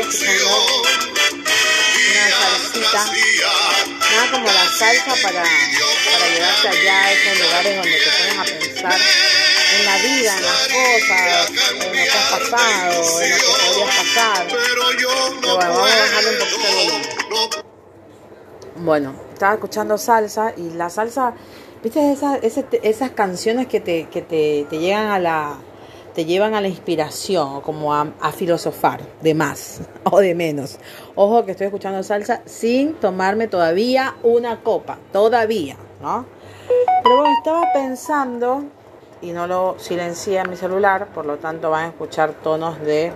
una salsita. Nada como la salsa para, para llevarte allá a esos lugares donde te pones a pensar en la vida, en las cosas, en lo que has pasado, en lo que podrías pasar. Pero bueno, vamos a bajarle un poquito el volumen. Bueno, estaba escuchando salsa y la salsa, viste esas, esas, esas canciones que te, que te, te llegan a la te llevan a la inspiración, como a, a, filosofar, de más o de menos. Ojo que estoy escuchando salsa sin tomarme todavía una copa, todavía, ¿no? Pero bueno, estaba pensando, y no lo silencié en mi celular, por lo tanto van a escuchar tonos de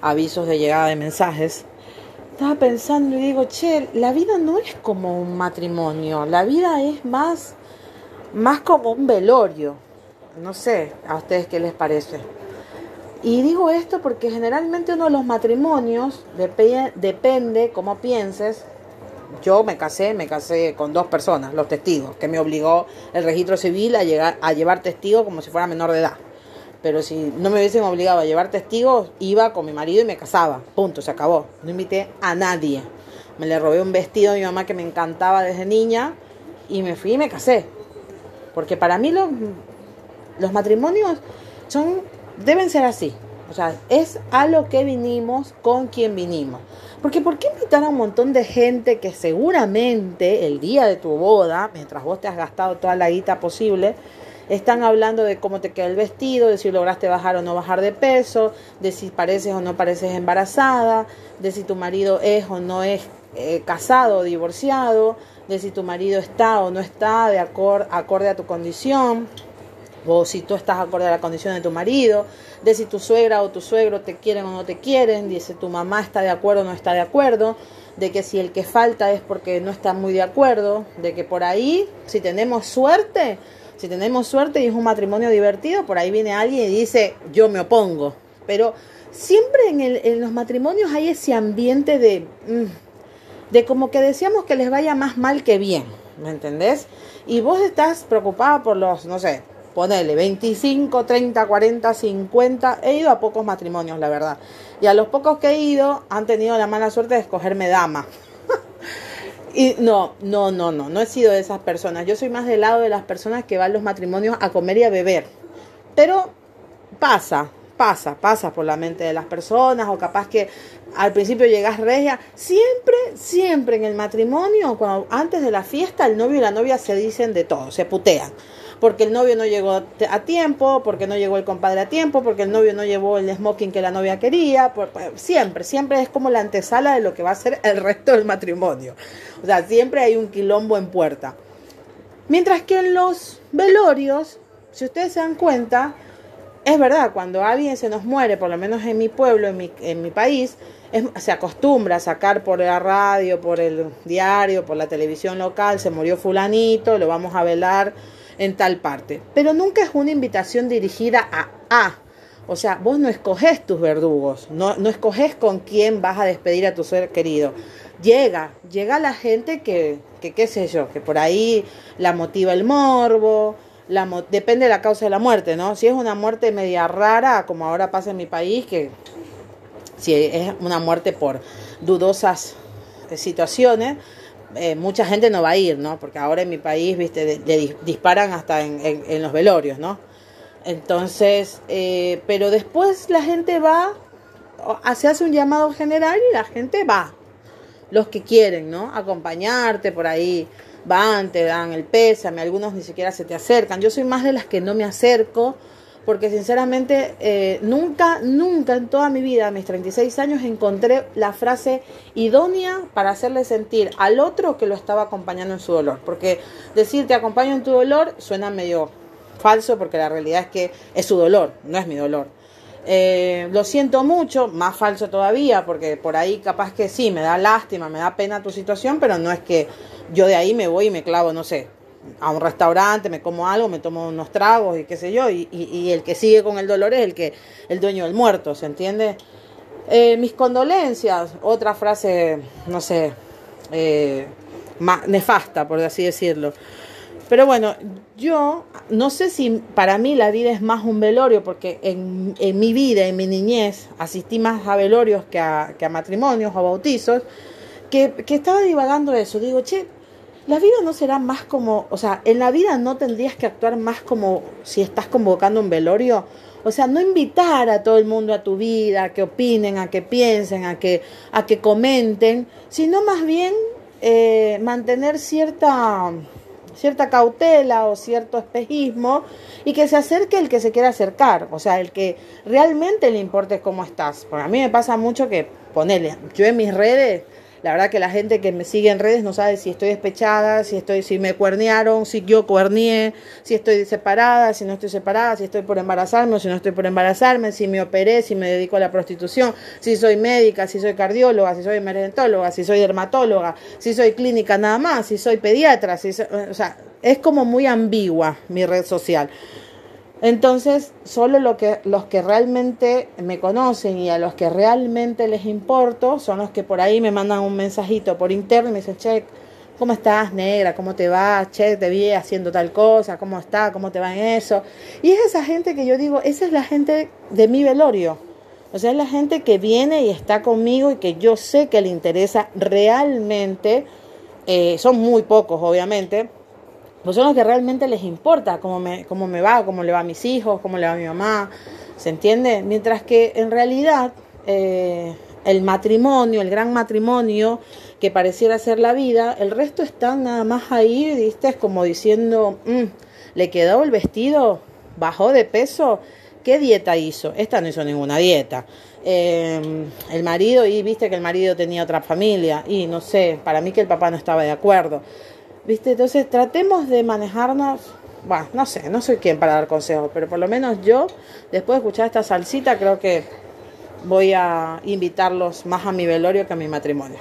avisos de llegada de mensajes. Estaba pensando y digo, che, la vida no es como un matrimonio, la vida es más, más como un velorio no sé, a ustedes qué les parece. Y digo esto porque generalmente uno de los matrimonios depende, cómo pienses. Yo me casé, me casé con dos personas, los testigos, que me obligó el registro civil a, llegar, a llevar testigos como si fuera menor de edad. Pero si no me hubiesen obligado a llevar testigos, iba con mi marido y me casaba. Punto, se acabó. No invité a nadie. Me le robé un vestido a mi mamá que me encantaba desde niña y me fui y me casé. Porque para mí los los matrimonios son, deben ser así. O sea, es a lo que vinimos, con quien vinimos. Porque ¿por qué invitar a un montón de gente que seguramente el día de tu boda, mientras vos te has gastado toda la guita posible, están hablando de cómo te queda el vestido, de si lograste bajar o no bajar de peso, de si pareces o no pareces embarazada, de si tu marido es o no es eh, casado o divorciado, de si tu marido está o no está de acorde a tu condición o si tú estás acorde a la condición de tu marido, de si tu suegra o tu suegro te quieren o no te quieren, de si tu mamá está de acuerdo o no está de acuerdo, de que si el que falta es porque no está muy de acuerdo, de que por ahí, si tenemos suerte, si tenemos suerte y es un matrimonio divertido, por ahí viene alguien y dice, yo me opongo. Pero siempre en, en los matrimonios hay ese ambiente de, mm, de como que decíamos que les vaya más mal que bien, ¿me entendés? Y vos estás preocupada por los, no sé, ponele 25, 30, 40, 50. He ido a pocos matrimonios, la verdad. Y a los pocos que he ido han tenido la mala suerte de escogerme dama. y no, no, no, no, no he sido de esas personas. Yo soy más del lado de las personas que van los matrimonios a comer y a beber. Pero pasa, pasa, pasa por la mente de las personas o capaz que al principio llegas regia. Siempre, siempre en el matrimonio, cuando antes de la fiesta, el novio y la novia se dicen de todo, se putean porque el novio no llegó a tiempo, porque no llegó el compadre a tiempo, porque el novio no llevó el smoking que la novia quería, siempre, siempre es como la antesala de lo que va a ser el resto del matrimonio. O sea, siempre hay un quilombo en puerta. Mientras que en los velorios, si ustedes se dan cuenta, es verdad, cuando alguien se nos muere, por lo menos en mi pueblo, en mi, en mi país, se acostumbra a sacar por la radio, por el diario, por la televisión local, se murió fulanito, lo vamos a velar en tal parte. Pero nunca es una invitación dirigida a A. O sea, vos no escoges tus verdugos, no, no escoges con quién vas a despedir a tu ser querido. Llega, llega la gente que, que qué sé yo, que por ahí la motiva el morbo, la, depende de la causa de la muerte, ¿no? Si es una muerte media rara, como ahora pasa en mi país, que si es una muerte por dudosas situaciones, eh, mucha gente no va a ir, ¿no? Porque ahora en mi país, viste, le, disparan hasta en, en, los velorios, ¿no? Entonces, eh, pero después la gente va, se hace un llamado general y la gente va. Los que quieren, ¿no? Acompañarte por ahí, van, te dan el pésame, algunos ni siquiera se te acercan. Yo soy más de las que no me acerco porque sinceramente eh, nunca, nunca en toda mi vida, a mis 36 años, encontré la frase idónea para hacerle sentir al otro que lo estaba acompañando en su dolor. Porque decir te acompaño en tu dolor suena medio falso porque la realidad es que es su dolor, no es mi dolor. Eh, lo siento mucho, más falso todavía, porque por ahí capaz que sí, me da lástima, me da pena tu situación, pero no es que yo de ahí me voy y me clavo, no sé, a un restaurante, me como algo, me tomo unos tragos y qué sé yo, y, el que sigue con el dolor es el que el dueño del muerto, ¿se entiende? Eh, mis condolencias, otra frase, no sé, eh, nefasta, por así decirlo. Pero bueno, yo no sé si para mí la vida es más un velorio, porque en, mi vida, en mi niñez, asistí más a velorios que a, que a matrimonios o bautizos, que, que estaba divagando eso. Digo, che, la vida no será más como, o sea, en la vida no tendrías que actuar más como si estás convocando un velorio. O sea, no invitar a todo el mundo a tu vida, a que opinen, a que piensen, a que, a que comenten, sino más bien eh, mantener cierta, cierta cautela o cierto espejismo y que se acerque el que se quiera acercar, o sea, el que realmente le importe cómo estás. Porque a mí me pasa mucho que, ponele, yo en mis redes la verdad que la gente que me sigue en redes no sabe si estoy despechada, si estoy, si me cuernearon, si yo cuernié, si estoy separada, si no estoy separada, si estoy por embarazarme o si no estoy por embarazarme, si me operé, si me dedico a la prostitución, si soy médica, si soy cardióloga, si soy emergentóloga, si soy dermatóloga, si soy clínica nada más, si soy pediatra, si o sea, es como muy ambigua mi red social. Entonces, solo lo que, los que realmente me conocen y a los que realmente les importo son los que por ahí me mandan un mensajito por interno y me dicen, che, ¿cómo estás, negra? ¿Cómo te va? Che, te vi haciendo tal cosa, ¿cómo está? ¿Cómo te va en eso? Y es esa gente que yo digo, esa es la gente de mi velorio. O sea, es la gente que viene y está conmigo y que yo sé que le interesa realmente. Eh, son muy pocos, obviamente, pues son los que realmente les importa cómo me, cómo me va, cómo le va a mis hijos, cómo le va a mi mamá, ¿se entiende? Mientras que en realidad eh, el matrimonio, el gran matrimonio que pareciera ser la vida, el resto están nada más ahí, ¿viste? Como diciendo, mm, le quedó el vestido, bajó de peso, ¿qué dieta hizo? Esta no hizo ninguna dieta. Eh, el marido, y viste que el marido tenía otra familia, y no sé, para mí que el papá no estaba de acuerdo. ¿Viste? Entonces tratemos de manejarnos, bueno, no sé, no soy quien para dar consejos, pero por lo menos yo, después de escuchar esta salsita, creo que voy a invitarlos más a mi velorio que a mi matrimonio.